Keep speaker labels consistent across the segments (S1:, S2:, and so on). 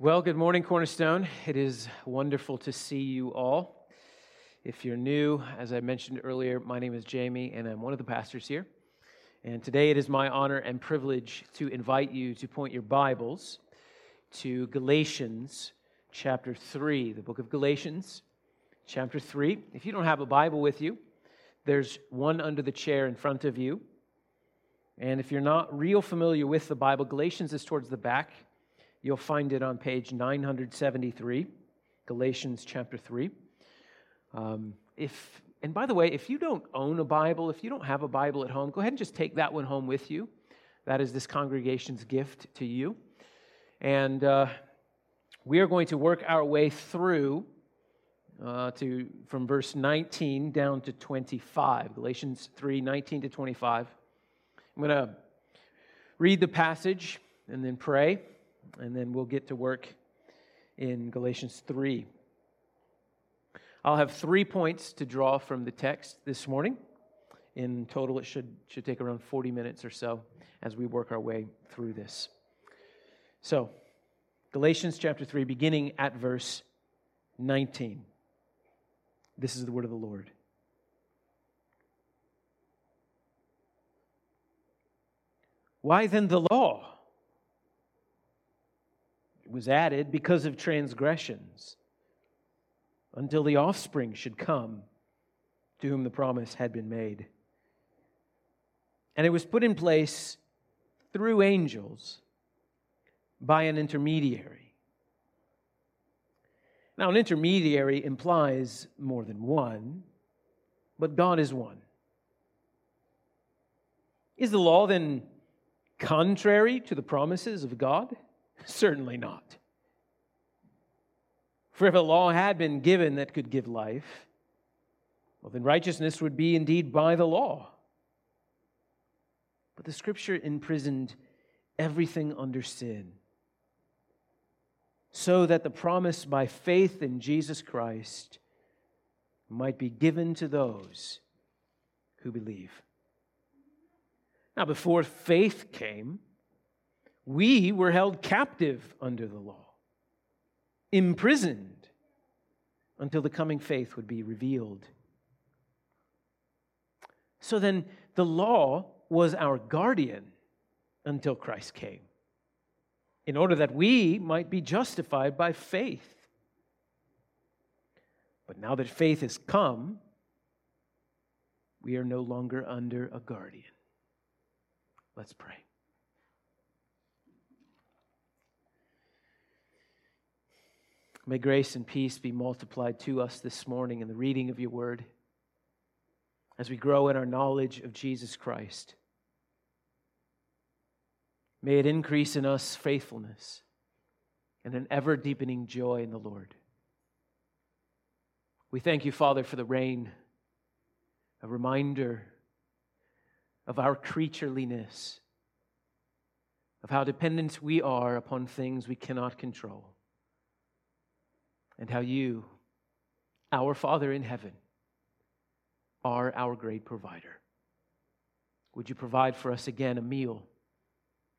S1: Well, good morning, Cornerstone. It is wonderful to see you all. If you're new, as I mentioned earlier, my name is Jamie, and I'm one of the pastors here. And today it is my honor and privilege to invite you to point your Bibles to Galatians chapter 3, the book of Galatians, chapter 3. If you don't have a Bible with you, there's one under the chair in front of you. And if you're not real familiar with the Bible, Galatians is towards the back You'll find it on page 973, Galatians chapter 3. Um, if, and by the way, if you don't own a Bible, if you don't have a Bible at home, go ahead and just take that one home with you. That is this congregation's gift to you. And uh, we are going to work our way through uh, to from verse 19 down to 25. Galatians 3 19 to 25. I'm going to read the passage and then pray and then we'll get to work in Galatians 3. I'll have three points to draw from the text this morning. In total, it should, should take around 40 minutes or so as we work our way through this. So, Galatians chapter 3, beginning at verse 19. This is the word of the Lord. Why then the law? Was added because of transgressions until the offspring should come to whom the promise had been made. And it was put in place through angels by an intermediary. Now, an intermediary implies more than one, but God is one. Is the law then contrary to the promises of God? Certainly not. For if a law had been given that could give life, well, then righteousness would be indeed by the law. But the scripture imprisoned everything under sin, so that the promise by faith in Jesus Christ might be given to those who believe. Now, before faith came, we were held captive under the law, imprisoned until the coming faith would be revealed. So then, the law was our guardian until Christ came, in order that we might be justified by faith. But now that faith has come, we are no longer under a guardian. Let's pray. May grace and peace be multiplied to us this morning in the reading of your word as we grow in our knowledge of Jesus Christ. May it increase in us faithfulness and an ever deepening joy in the Lord. We thank you, Father, for the rain, a reminder of our creatureliness, of how dependent we are upon things we cannot control and how you, our Father in heaven, are our great provider. Would you provide for us again a meal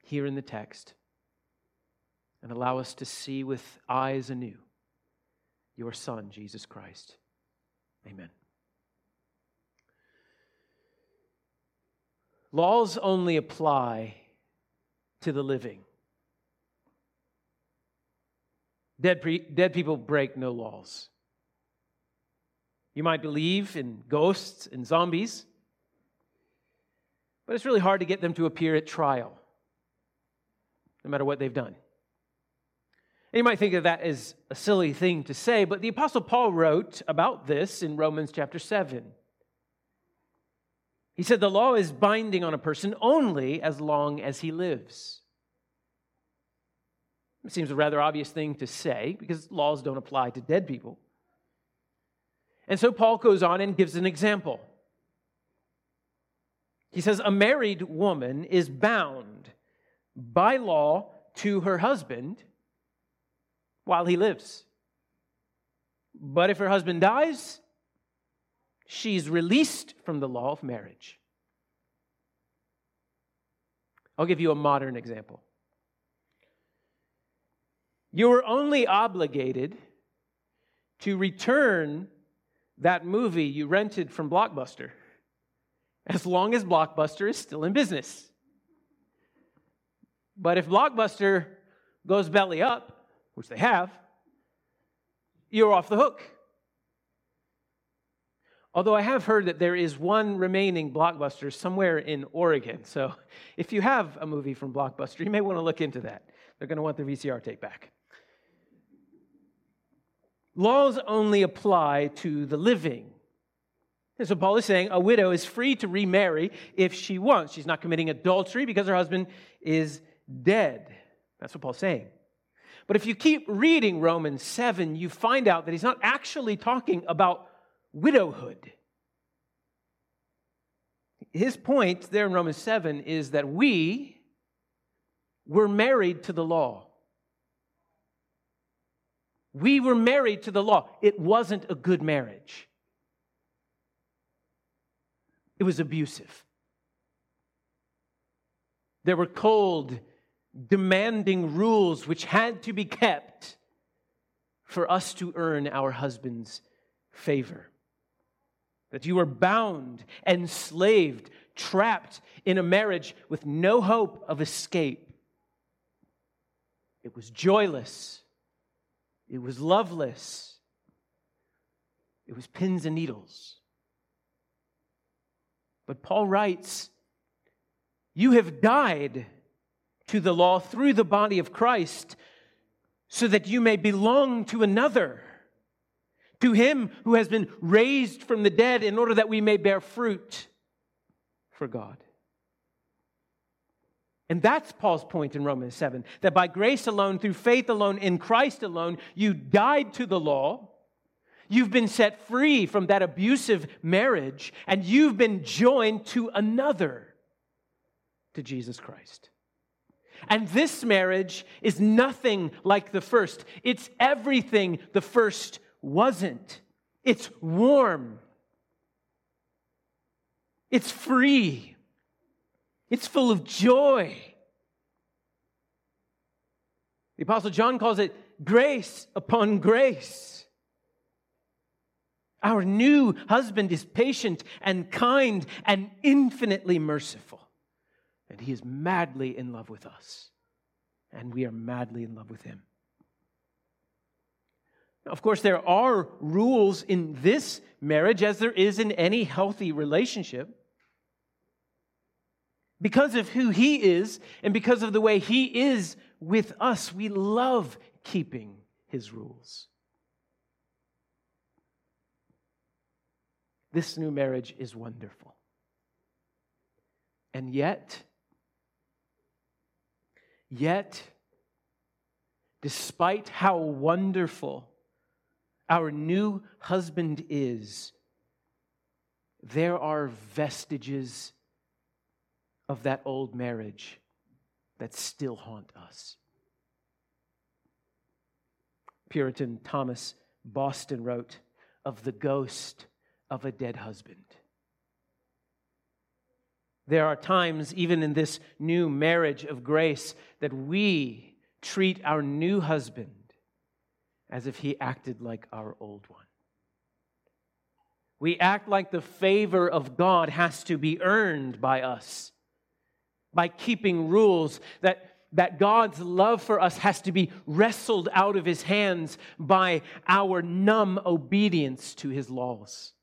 S1: here in the text and allow us to see with eyes anew your Son, Jesus Christ? Amen. Laws only apply to the living. Dead, pre- dead people break no laws. You might believe in ghosts and zombies, but it's really hard to get them to appear at trial, no matter what they've done. And you might think of that as a silly thing to say, but the Apostle Paul wrote about this in Romans chapter 7. He said, The law is binding on a person only as long as he lives. It seems a rather obvious thing to say because laws don't apply to dead people. And so Paul goes on and gives an example. He says, A married woman is bound by law to her husband while he lives. But if her husband dies, she's released from the law of marriage. I'll give you a modern example. You're only obligated to return that movie you rented from Blockbuster as long as Blockbuster is still in business. But if Blockbuster goes belly up, which they have, you're off the hook. Although I have heard that there is one remaining Blockbuster somewhere in Oregon. So if you have a movie from Blockbuster, you may want to look into that. They're going to want the VCR tape back. Laws only apply to the living. And so Paul is saying a widow is free to remarry if she wants. She's not committing adultery because her husband is dead. That's what Paul's saying. But if you keep reading Romans 7, you find out that he's not actually talking about widowhood. His point there in Romans 7 is that we were married to the law. We were married to the law. It wasn't a good marriage, it was abusive. There were cold, demanding rules which had to be kept for us to earn our husband's favor. That you were bound, enslaved, trapped in a marriage with no hope of escape. It was joyless. It was loveless. It was pins and needles. But Paul writes, You have died to the law through the body of Christ so that you may belong to another, to him who has been raised from the dead in order that we may bear fruit for God. And that's Paul's point in Romans 7 that by grace alone, through faith alone, in Christ alone, you died to the law. You've been set free from that abusive marriage, and you've been joined to another, to Jesus Christ. And this marriage is nothing like the first. It's everything the first wasn't. It's warm. It's free. It's full of joy. The Apostle John calls it grace upon grace. Our new husband is patient and kind and infinitely merciful. And he is madly in love with us. And we are madly in love with him. Now, Of course, there are rules in this marriage, as there is in any healthy relationship. Because of who he is and because of the way he is with us, we love keeping his rules. This new marriage is wonderful. And yet, yet, despite how wonderful our new husband is, there are vestiges of that old marriage that still haunt us. Puritan Thomas Boston wrote of the ghost of a dead husband. There are times, even in this new marriage of grace, that we treat our new husband as if he acted like our old one. We act like the favor of God has to be earned by us by keeping rules, that, that God's love for us has to be wrestled out of his hands by our numb obedience to his laws.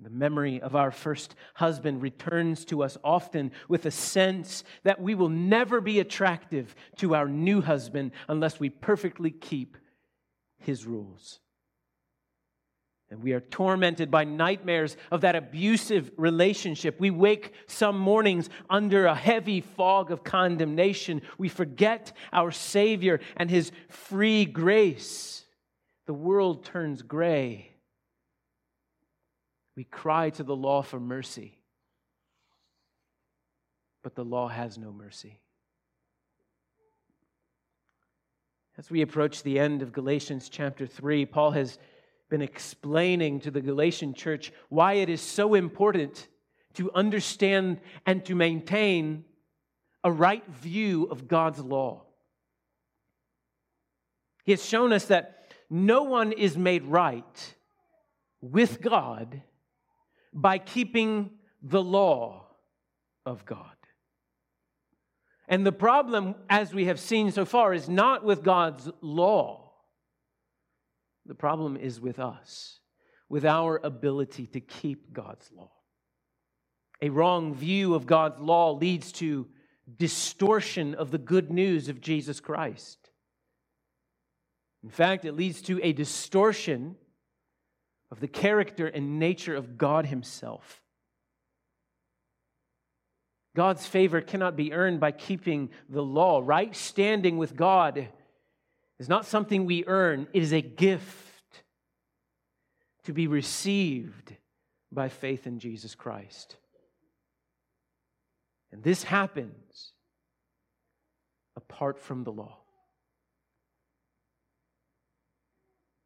S1: The memory of our first husband returns to us often with a sense that we will never be attractive to our new husband unless we perfectly keep his rules. And we are tormented by nightmares of that abusive relationship. We wake some mornings under a heavy fog of condemnation. We forget our Savior and His free grace. The world turns gray. We cry to the law for mercy, but the law has no mercy. As we approach the end of Galatians chapter 3, Paul has been explaining to the Galatian church why it is so important to understand and to maintain a right view of God's law. He has shown us that no one is made right with God by keeping the law of God. And the problem, as we have seen so far, is not with God's law. The problem is with us, with our ability to keep God's law. A wrong view of God's law leads to distortion of the good news of Jesus Christ. In fact, it leads to a distortion of the character and nature of God Himself. God's favor cannot be earned by keeping the law. Right standing with God is not something we earn, it is a gift to be received by faith in Jesus Christ. And this happens apart from the law.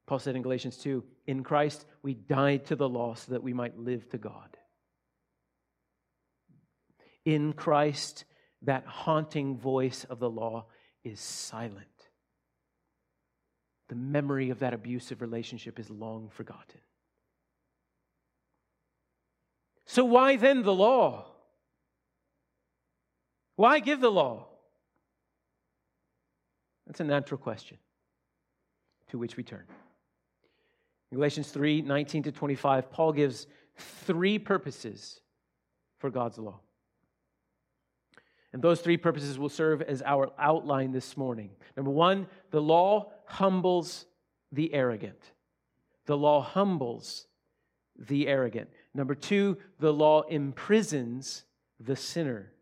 S1: Paul said in Galatians 2 In Christ we died to the law so that we might live to God. In Christ, that haunting voice of the law is silent. The memory of that abusive relationship is long forgotten. So, why then the law? Why give the law? That's a natural question to which we turn. In Galatians 3 19 to 25, Paul gives three purposes for God's law. And those three purposes will serve as our outline this morning. Number one, the law humbles the arrogant. The law humbles the arrogant. Number two, the law imprisons the sinner.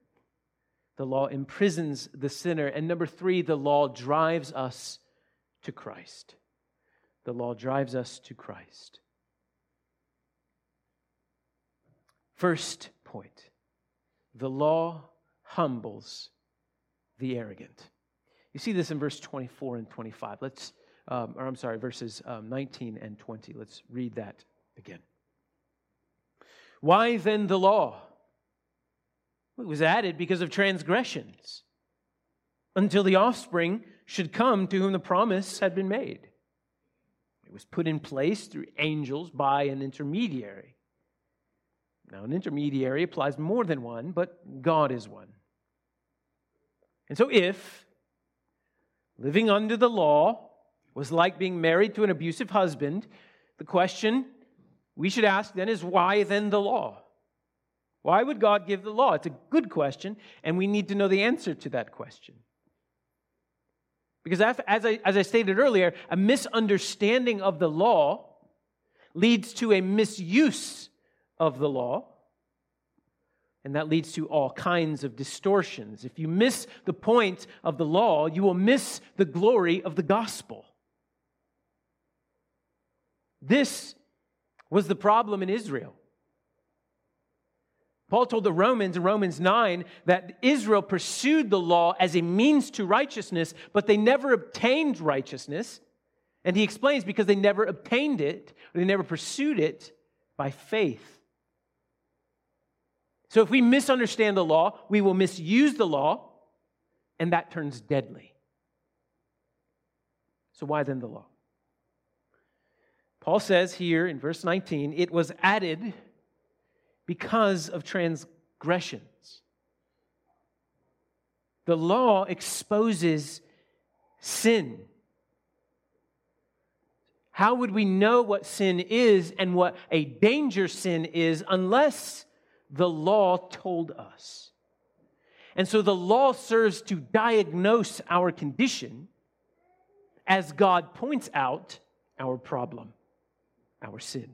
S1: The law imprisons the sinner. And number three, the law drives us to Christ. The law drives us to Christ. First point the law humbles the arrogant. You see this in verse 24 and 25. Let's, um, or I'm sorry, verses um, 19 and 20. Let's read that again. Why then the law? It was added because of transgressions, until the offspring should come to whom the promise had been made. It was put in place through angels by an intermediary. Now, an intermediary applies more than one, but God is one. And so, if living under the law was like being married to an abusive husband, the question we should ask then is why then the law? Why would God give the law? It's a good question, and we need to know the answer to that question. Because as I, as I stated earlier, a misunderstanding of the law leads to a misuse of the law. And that leads to all kinds of distortions. If you miss the point of the law, you will miss the glory of the gospel. This was the problem in Israel. Paul told the Romans in Romans 9 that Israel pursued the law as a means to righteousness, but they never obtained righteousness. And he explains because they never obtained it, or they never pursued it by faith. So if we misunderstand the law, we will misuse the law, and that turns deadly. So why then the law? Paul says here in verse 19, it was added because of transgressions. The law exposes sin. How would we know what sin is and what a danger sin is unless the law told us? And so the law serves to diagnose our condition as God points out our problem, our sin.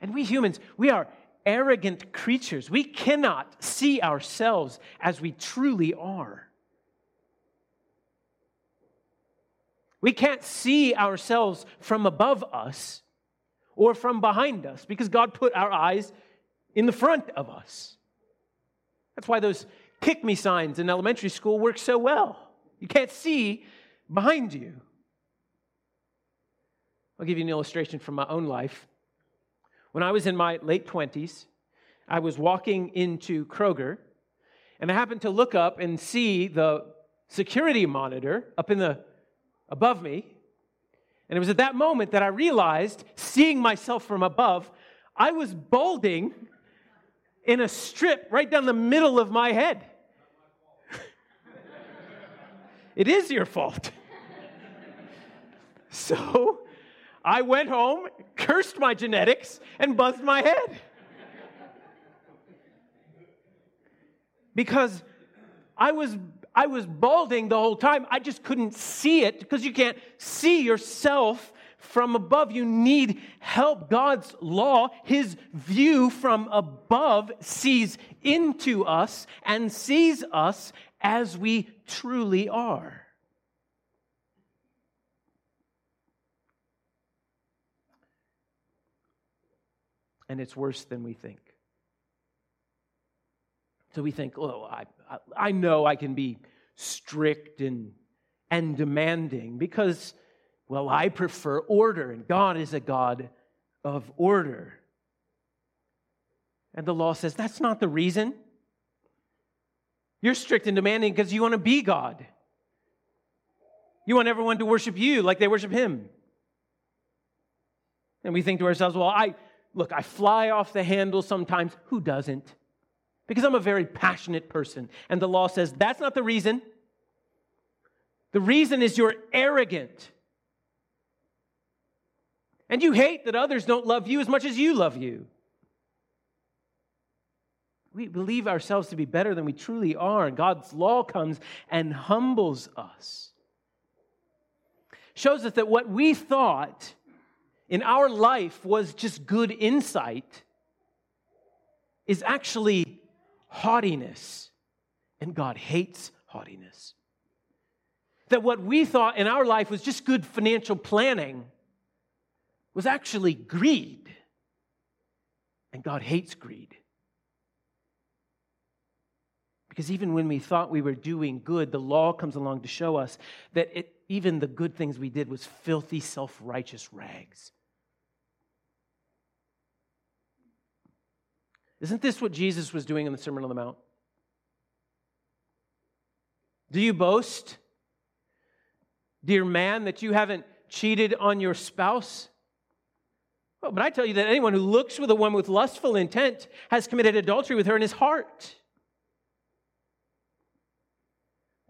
S1: And we humans, we are arrogant creatures. We cannot see ourselves as we truly are. We can't see ourselves from above us or from behind us because God put our eyes in the front of us. That's why those kick me signs in elementary school work so well. You can't see behind you. I'll give you an illustration from my own life. When I was in my late 20s, I was walking into Kroger, and I happened to look up and see the security monitor up in the above me. And it was at that moment that I realized, seeing myself from above, I was balding in a strip right down the middle of my head. it is your fault. so I went home, cursed my genetics, and buzzed my head. because I was I was balding the whole time. I just couldn't see it because you can't see yourself from above. You need help. God's law, his view from above, sees into us and sees us as we truly are. And it's worse than we think. So we think, oh, I, I know I can be strict and, and demanding because, well, I prefer order, and God is a God of order. And the law says that's not the reason. You're strict and demanding because you want to be God. You want everyone to worship you like they worship Him. And we think to ourselves, well, I look, I fly off the handle sometimes. Who doesn't? because I'm a very passionate person. And the law says that's not the reason. The reason is you're arrogant. And you hate that others don't love you as much as you love you. We believe ourselves to be better than we truly are, and God's law comes and humbles us. Shows us that what we thought in our life was just good insight is actually haughtiness. And God hates haughtiness. That what we thought in our life was just good financial planning was actually greed. And God hates greed. Because even when we thought we were doing good, the law comes along to show us that it, even the good things we did was filthy, self righteous rags. Isn't this what Jesus was doing in the Sermon on the Mount? Do you boast, dear man, that you haven't cheated on your spouse? But I tell you that anyone who looks with a woman with lustful intent has committed adultery with her in his heart.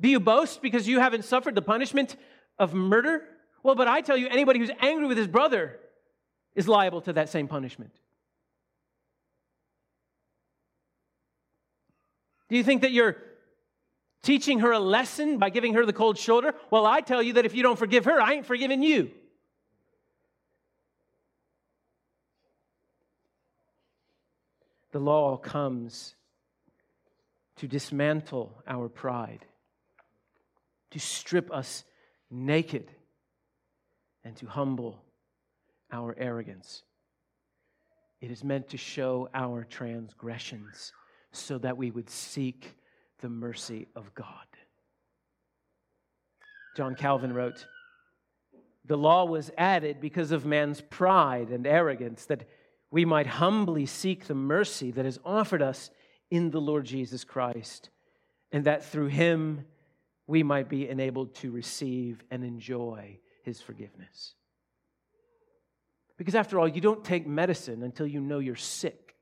S1: Do you boast because you haven't suffered the punishment of murder? Well, but I tell you, anybody who's angry with his brother is liable to that same punishment. Do you think that you're teaching her a lesson by giving her the cold shoulder? Well, I tell you that if you don't forgive her, I ain't forgiving you. The law comes to dismantle our pride, to strip us naked, and to humble our arrogance. It is meant to show our transgressions so that we would seek the mercy of God. John Calvin wrote, The law was added because of man's pride and arrogance, that we might humbly seek the mercy that is offered us in the Lord Jesus Christ, and that through him we might be enabled to receive and enjoy his forgiveness. Because after all, you don't take medicine until you know you're sick.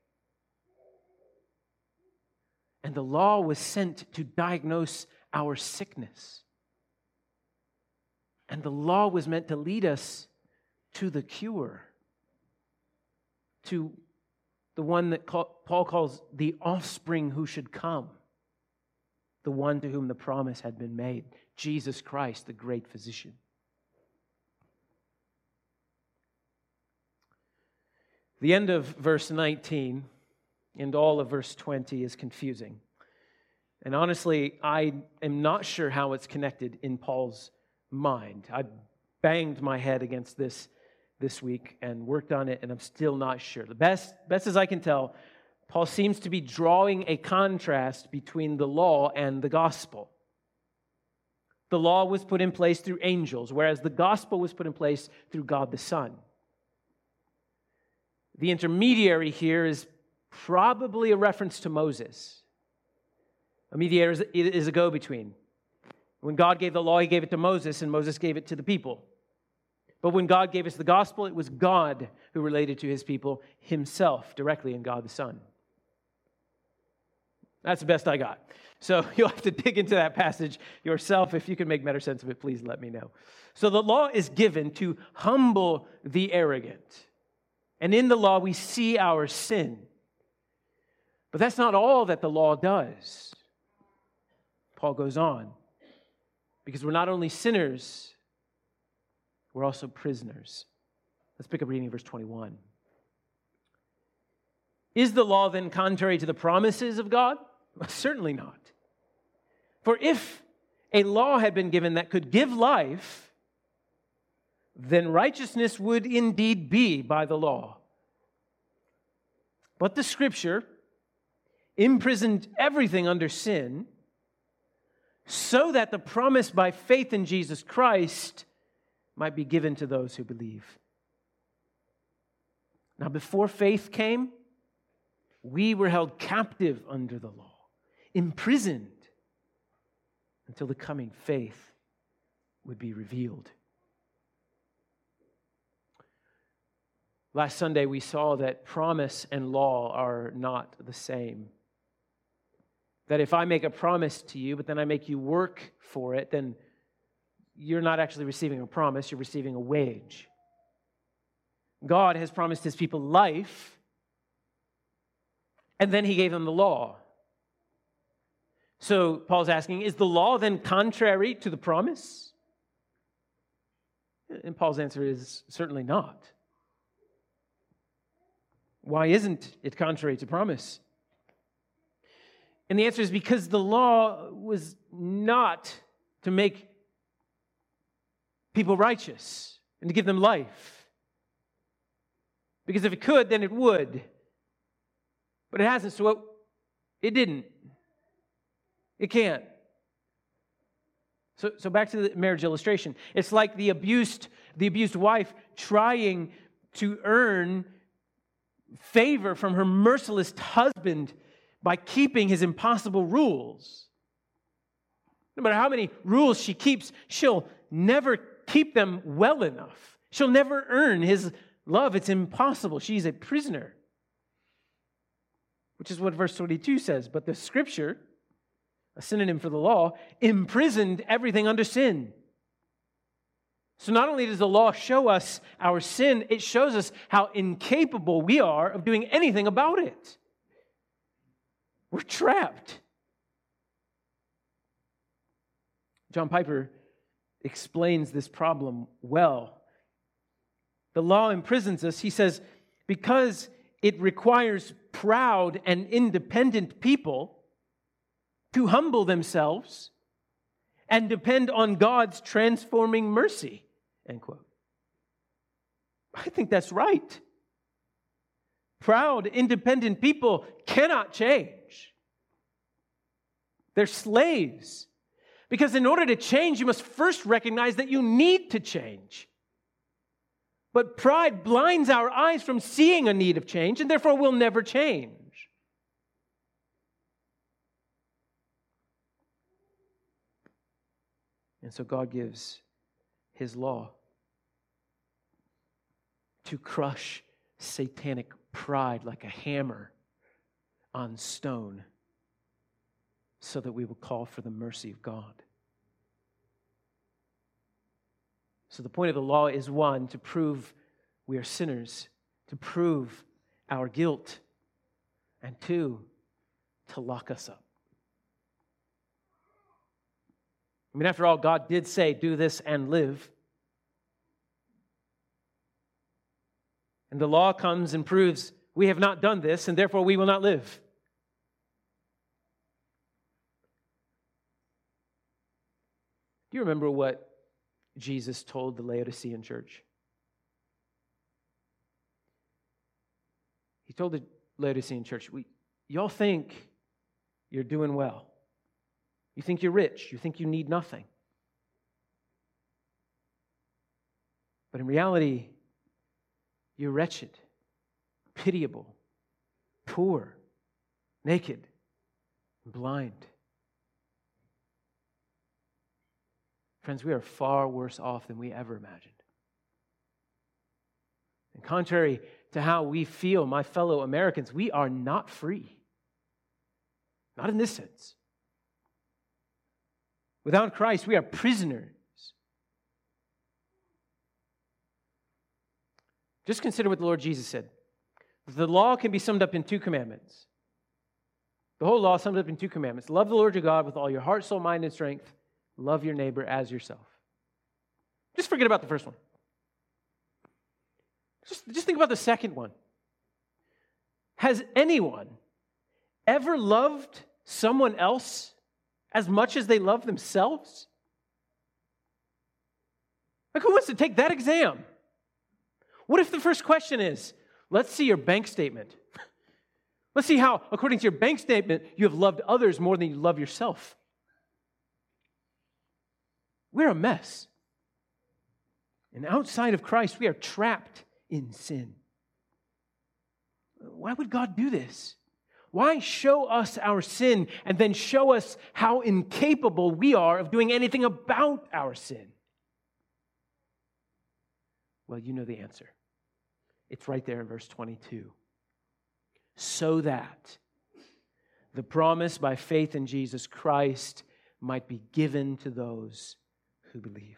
S1: And the law was sent to diagnose our sickness. And the law was meant to lead us to the cure, to the one that Paul calls the offspring who should come, the one to whom the promise had been made Jesus Christ, the great physician. The end of verse 19 and all of verse 20 is confusing. And honestly, I am not sure how it's connected in Paul's mind. I banged my head against this this week and worked on it, and I'm still not sure. The best, best as I can tell, Paul seems to be drawing a contrast between the law and the gospel. The law was put in place through angels, whereas the gospel was put in place through God the Son. The intermediary here is probably a reference to Moses. A mediator is, a go between. When God gave the law, he gave it to Moses, and Moses gave it to the people. But when God gave us the gospel, it was God who related to his people himself directly in God the Son. That's the best I got. So you'll have to dig into that passage yourself. If you can make better sense of it, please let me know. So the law is given to humble the arrogant. And in the law, we see our sin. But that's not all that the law does. Paul goes on. Because we're not only sinners, we're also prisoners. Let's pick up reading verse 21. Is the law then contrary to the promises of God? Certainly not. For if a law had been given that could give life, then righteousness would indeed be by the law. But the scripture imprisoned everything under sin so that the promise by faith in Jesus Christ might be given to those who believe. Now, before faith came, we were held captive under the law, imprisoned until the coming faith would be revealed. Last Sunday, we saw that promise and law are not the same. That if I make a promise to you, but then I make you work for it, then you're not actually receiving a promise, you're receiving a wage. God has promised his people life, and then he gave them the law. So Paul's asking, is the law then contrary to the promise? And Paul's answer is certainly not. Why isn't it contrary to promise? And the answer is because the law was not to make people righteous and to give them life. Because if it could, then it would. But it hasn't, so it, it didn't. It can't. So, so back to the marriage illustration. It's like the abused, the abused wife trying to earn favor from her merciless husband by keeping his impossible rules. No matter how many rules she keeps, she'll never keep them well enough. She'll never earn his love. It's impossible. She's a prisoner. Which is what verse 22 says. But the scripture, a synonym for the law, imprisoned everything under sin so, not only does the law show us our sin, it shows us how incapable we are of doing anything about it. We're trapped. John Piper explains this problem well. The law imprisons us, he says, because it requires proud and independent people to humble themselves and depend on God's transforming mercy. End quote. I think that's right. Proud, independent people cannot change. They're slaves. Because in order to change, you must first recognize that you need to change. But pride blinds our eyes from seeing a need of change, and therefore we'll never change. And so God gives his law to crush satanic pride like a hammer on stone so that we will call for the mercy of God. So, the point of the law is one, to prove we are sinners, to prove our guilt, and two, to lock us up. I mean, after all, God did say, do this and live. And the law comes and proves we have not done this, and therefore we will not live. Do you remember what Jesus told the Laodicean church? He told the Laodicean church, we, Y'all think you're doing well. You think you're rich. You think you need nothing. But in reality, you're wretched, pitiable, poor, naked, blind. Friends, we are far worse off than we ever imagined. And contrary to how we feel, my fellow Americans, we are not free. Not in this sense. Without Christ, we are prisoners. Just consider what the Lord Jesus said. The law can be summed up in two commandments. The whole law summed up in two commandments love the Lord your God with all your heart, soul, mind, and strength. Love your neighbor as yourself. Just forget about the first one. Just, just think about the second one. Has anyone ever loved someone else as much as they love themselves? Like, who wants to take that exam? What if the first question is, let's see your bank statement? Let's see how, according to your bank statement, you have loved others more than you love yourself. We're a mess. And outside of Christ, we are trapped in sin. Why would God do this? Why show us our sin and then show us how incapable we are of doing anything about our sin? Well, you know the answer. It's right there in verse 22. So that the promise by faith in Jesus Christ might be given to those who believe.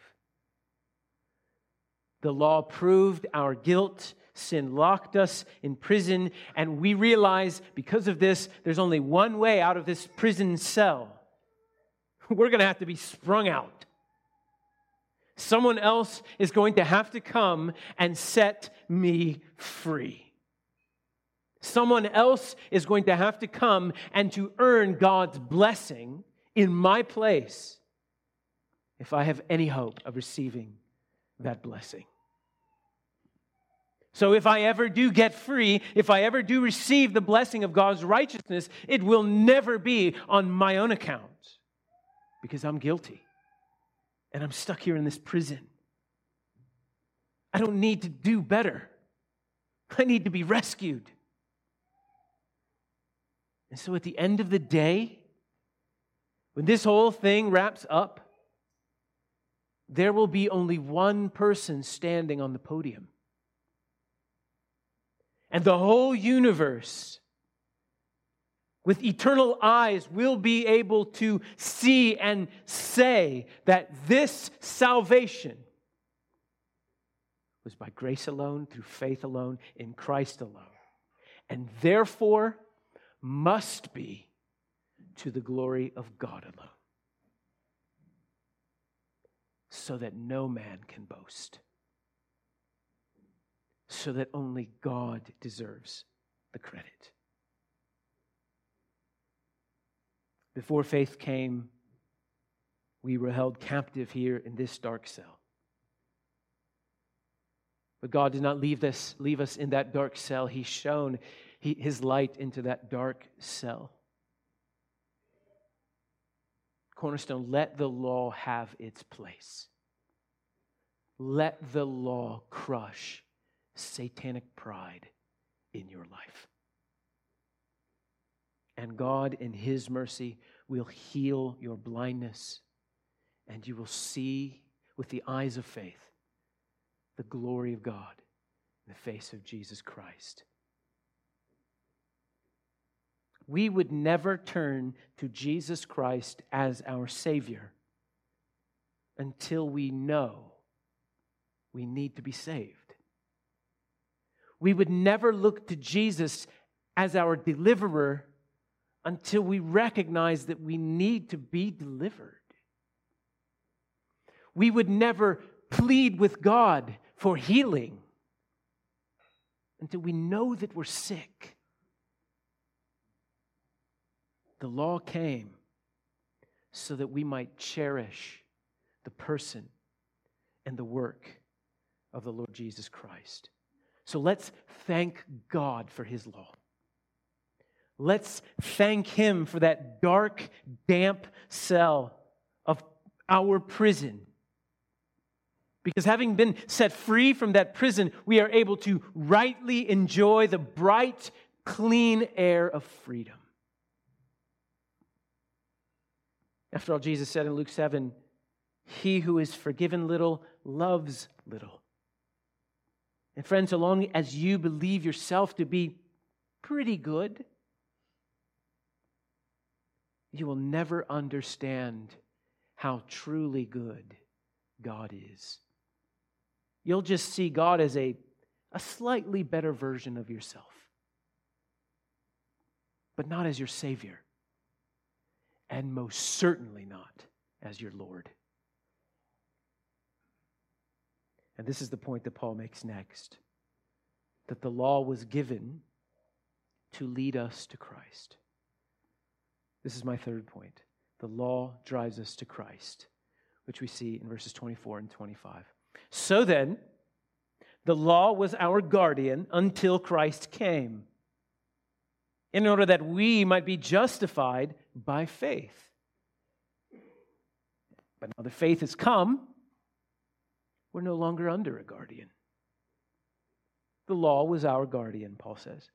S1: The law proved our guilt. Sin locked us in prison, and we realize because of this, there's only one way out of this prison cell. We're going to have to be sprung out. Someone else is going to have to come and set me free. Someone else is going to have to come and to earn God's blessing in my place if I have any hope of receiving that blessing. So if I ever do get free, if I ever do receive the blessing of God's righteousness, it will never be on my own account because I'm guilty and I'm stuck here in this prison. I don't need to do better. I need to be rescued. And so at the end of the day, when this whole thing wraps up, there will be only one person standing on the podium. And the whole universe with eternal eyes will be able to see and say that this salvation was by grace alone, through faith alone, in Christ alone, and therefore must be to the glory of God alone, so that no man can boast so that only God deserves the credit. Before faith came, we were held captive here in this dark cell. But God did not leave us, leave us in that dark cell. He shone His light into that dark cell. Cornerstone, let the law have its place. Let the law crush satanic pride in your life. And God, in His mercy, will heal your blindness, and you will see with the eyes of faith the glory of God in the face of Jesus Christ. We would never turn to Jesus Christ as our Savior until we know we need to be saved we would never look to Jesus as our deliverer until we recognize that we need to be delivered. We would never plead with God for healing until we know that we're sick. The law came so that we might cherish the person and the work of the Lord Jesus Christ. So let's thank God for his law. Let's thank him for that dark, damp cell of our prison. Because having been set free from that prison, we are able to rightly enjoy the bright, clean air of freedom. After all, Jesus said in Luke 7 He who is forgiven little loves little. And friends, so long as you believe yourself to be pretty good, you will never understand how truly good God is. You'll just see God as a, a slightly better version of yourself, but not as your Savior, and most certainly not as your Lord. And this is the point that Paul makes next that the law was given to lead us to Christ. This is my third point. The law drives us to Christ, which we see in verses 24 and 25. So then, the law was our guardian until Christ came, in order that we might be justified by faith. But now the faith has come we're no longer under a guardian. The law was our guardian, Paul says.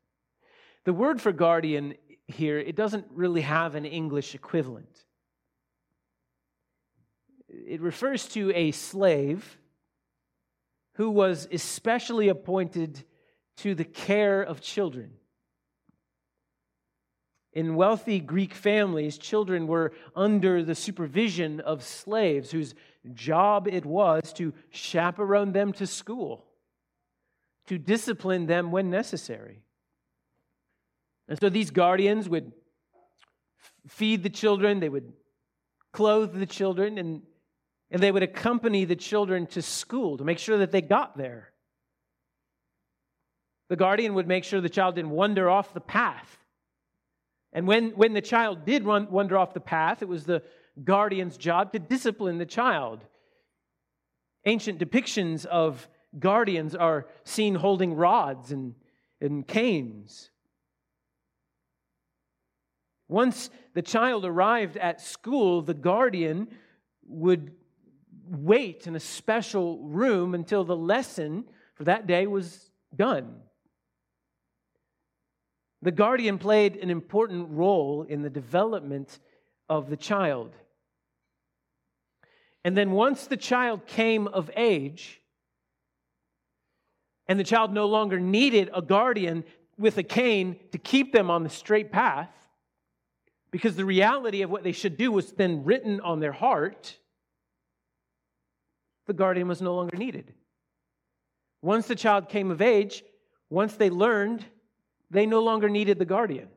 S1: The word for guardian here, it doesn't really have an English equivalent. It refers to a slave who was especially appointed to the care of children. In wealthy Greek families, children were under the supervision of slaves whose job it was to chaperone them to school, to discipline them when necessary. And so these guardians would feed the children, they would clothe the children, and, and they would accompany the children to school to make sure that they got there. The guardian would make sure the child didn't wander off the path. And when, when the child did run, wander off the path, it was the guardian's job to discipline the child. Ancient depictions of guardians are seen holding rods and, and canes. Once the child arrived at school, the guardian would wait in a special room until the lesson for that day was done. The guardian played an important role in the development of the child. And then once the child came of age, and the child no longer needed a guardian with a cane to keep them on the straight path, because the reality of what they should do was then written on their heart, the guardian was no longer needed. Once the child came of age, once they learned, they no longer needed the guardian.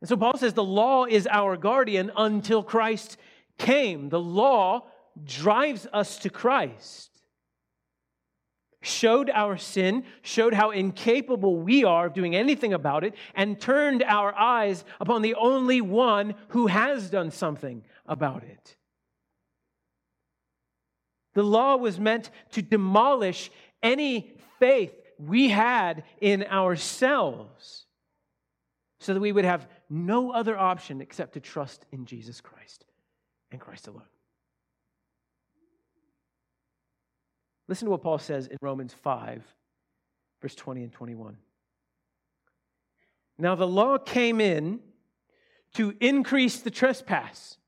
S1: And so Paul says the law is our guardian until Christ came. The law drives us to Christ, showed our sin, showed how incapable we are of doing anything about it, and turned our eyes upon the only one who has done something about it. The law was meant to demolish any faith we had in ourselves so that we would have no other option except to trust in Jesus Christ and Christ alone. Listen to what Paul says in Romans 5, verse 20 and 21. Now the law came in to increase the trespass.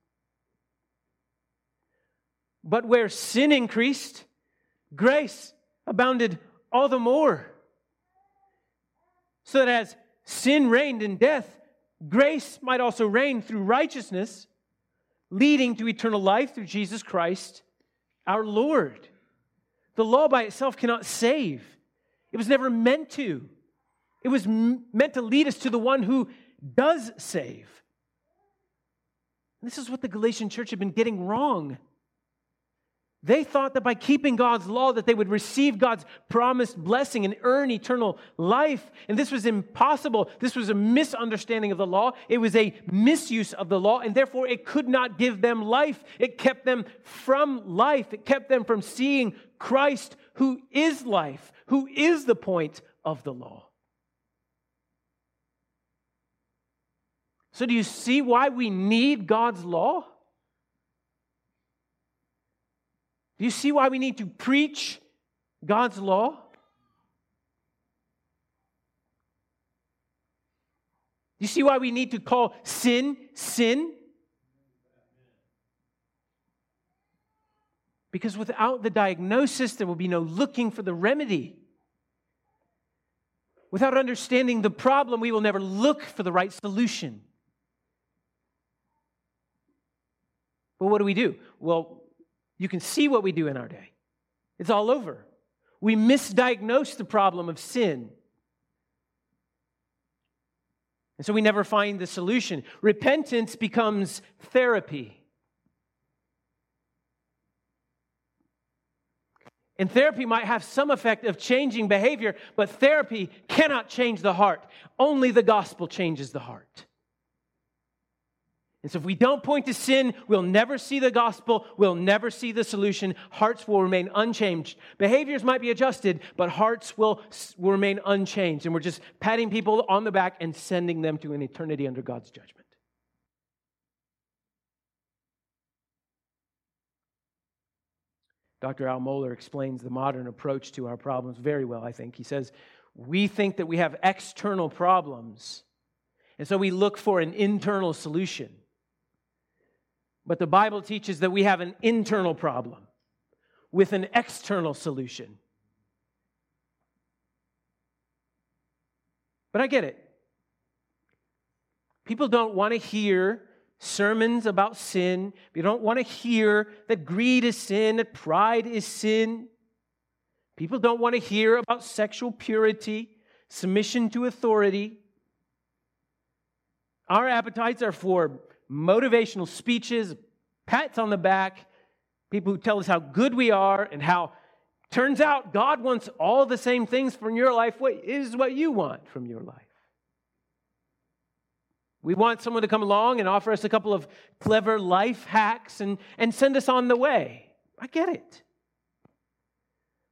S1: But where sin increased, grace abounded all the more. So that as sin reigned in death, grace might also reign through righteousness, leading to eternal life through Jesus Christ our Lord. The law by itself cannot save, it was never meant to. It was m- meant to lead us to the one who does save. This is what the Galatian church had been getting wrong. They thought that by keeping God's law that they would receive God's promised blessing and earn eternal life. And this was impossible. This was a misunderstanding of the law. It was a misuse of the law and therefore it could not give them life. It kept them from life. It kept them from seeing Christ who is life, who is the point of the law. So do you see why we need God's law? Do you see why we need to preach God's law? Do you see why we need to call sin sin? Because without the diagnosis, there will be no looking for the remedy. Without understanding the problem, we will never look for the right solution. But what do we do? Well, you can see what we do in our day. It's all over. We misdiagnose the problem of sin. And so we never find the solution. Repentance becomes therapy. And therapy might have some effect of changing behavior, but therapy cannot change the heart. Only the gospel changes the heart. And so, if we don't point to sin, we'll never see the gospel, we'll never see the solution. Hearts will remain unchanged. Behaviors might be adjusted, but hearts will, will remain unchanged. And we're just patting people on the back and sending them to an eternity under God's judgment. Dr. Al Mohler explains the modern approach to our problems very well, I think. He says, We think that we have external problems, and so we look for an internal solution. But the Bible teaches that we have an internal problem with an external solution. But I get it. People don't want to hear sermons about sin. They don't want to hear that greed is sin, that pride is sin. People don't want to hear about sexual purity, submission to authority. Our appetites are for motivational speeches, pats on the back, people who tell us how good we are and how turns out God wants all the same things from your life. What is what you want from your life? We want someone to come along and offer us a couple of clever life hacks and, and send us on the way. I get it.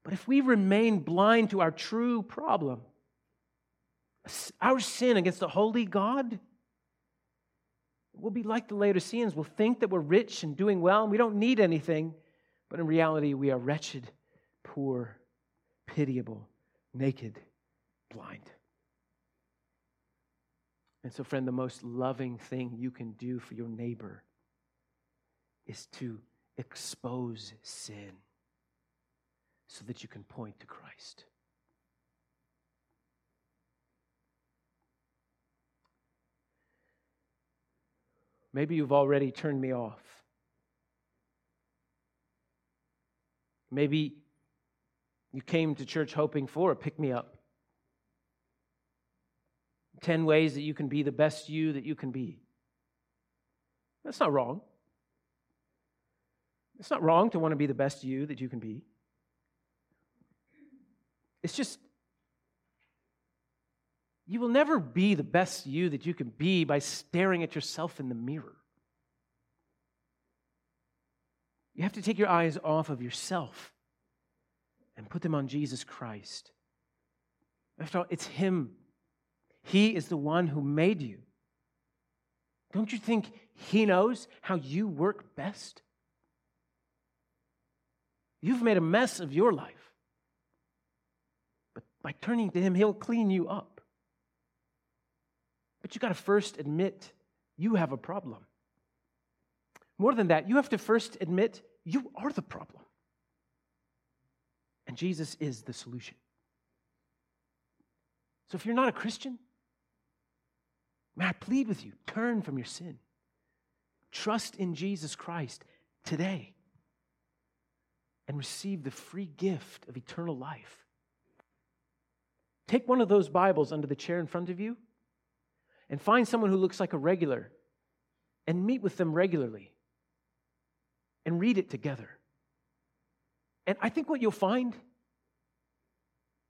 S1: But if we remain blind to our true problem, our sin against the holy God, We'll be like the Laodiceans. We'll think that we're rich and doing well and we don't need anything. But in reality, we are wretched, poor, pitiable, naked, blind. And so, friend, the most loving thing you can do for your neighbor is to expose sin so that you can point to Christ. Maybe you've already turned me off. Maybe you came to church hoping for a pick me up. 10 ways that you can be the best you that you can be. That's not wrong. It's not wrong to want to be the best you that you can be. It's just you will never be the best you that you can be by staring at yourself in the mirror. You have to take your eyes off of yourself and put them on Jesus Christ. After all, it's Him. He is the one who made you. Don't you think He knows how you work best? You've made a mess of your life. But by turning to Him, He'll clean you up. But you got to first admit you have a problem. More than that, you have to first admit you are the problem. And Jesus is the solution. So if you're not a Christian, may I plead with you turn from your sin. Trust in Jesus Christ today and receive the free gift of eternal life. Take one of those Bibles under the chair in front of you and find someone who looks like a regular and meet with them regularly and read it together. And I think what you'll find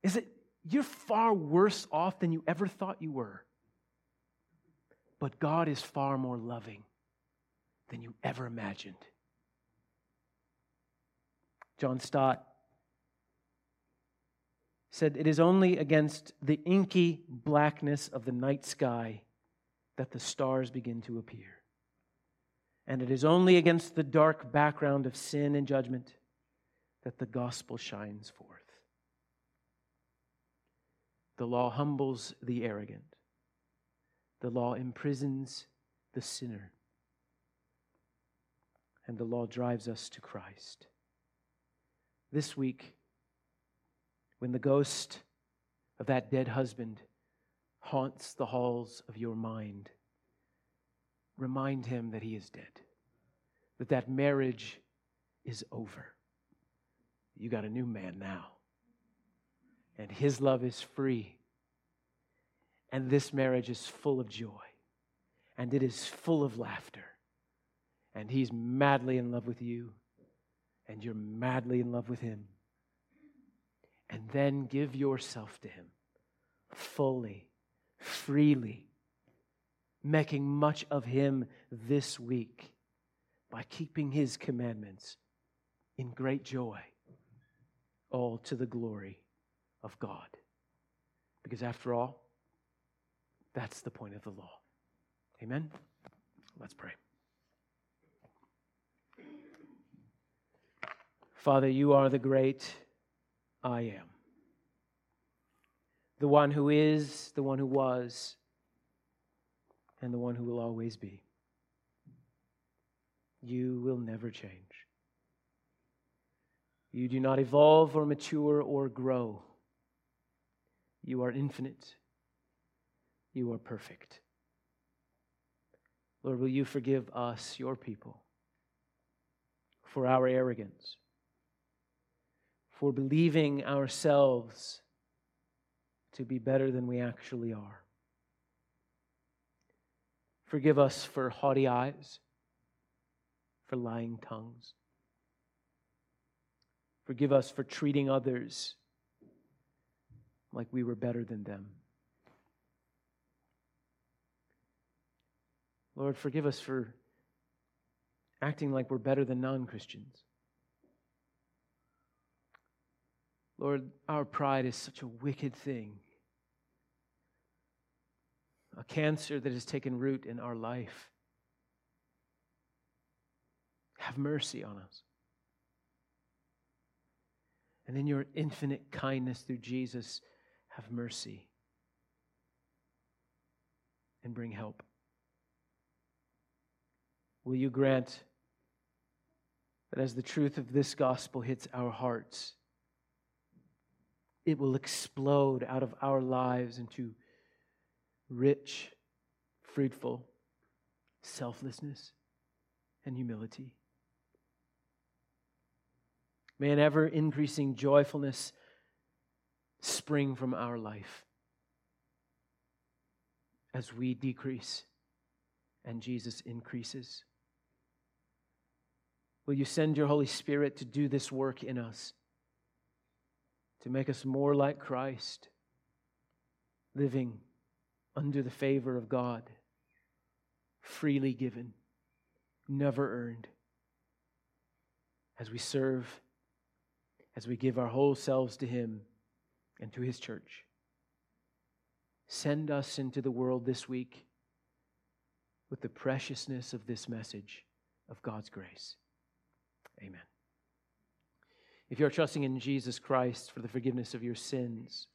S1: is that you're far worse off than you ever thought you were. But God is far more loving than you ever imagined. John Stott said, It is only against the inky blackness of the night sky that the stars begin to appear. And it is only against the dark background of sin and judgment that the gospel shines forth. The law humbles the arrogant, the law imprisons the sinner, and the law drives us to Christ. this week, when the ghost of that dead husband haunts the halls of your mind, remind him that he is dead, that that marriage is over. You got a new man now, and his love is free, and this marriage is full of joy, and it is full of laughter, and he's madly in love with you, and you're madly in love with him. And then give yourself to him fully, freely making much of Him this week by keeping His commandments in great joy, all to the glory of God. Because after all, that's the point of the law. Amen? Let's pray. Father, you are the great I am, the one who is, the one who was and the one who will always be. You will never change. You do not evolve or mature or grow. You are infinite. You are perfect. Lord, will you forgive us, your people, for our arrogance, for believing ourselves to be better than we actually are? Forgive us for haughty eyes, for lying tongues. Forgive us for treating others like we were better than them. Lord, forgive us for acting like we're better than non Christians. Lord, our pride is such a wicked thing a cancer that has taken root in our life. Have mercy on us. And in your infinite kindness through Jesus, have mercy and bring help. Will you grant that as the truth of this gospel hits our hearts, it will explode out of our lives into rich, fruitful selflessness and humility. May an ever increasing joyfulness spring from our life as we decrease and Jesus increases. Will you send your Holy Spirit to do this work in us, to make us more like Christ, living under the favor of God, freely given, never earned. As we serve, as we give our whole selves to Him and to His church. Send us into the world this week with the preciousness of this message of God's grace. Amen. If you're trusting in Jesus Christ for the forgiveness of your sins,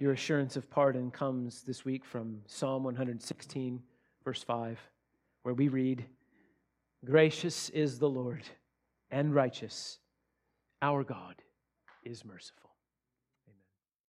S1: your assurance of pardon comes this week from Psalm 116, verse 5, where we read, Gracious is the Lord and righteous. Our God is merciful.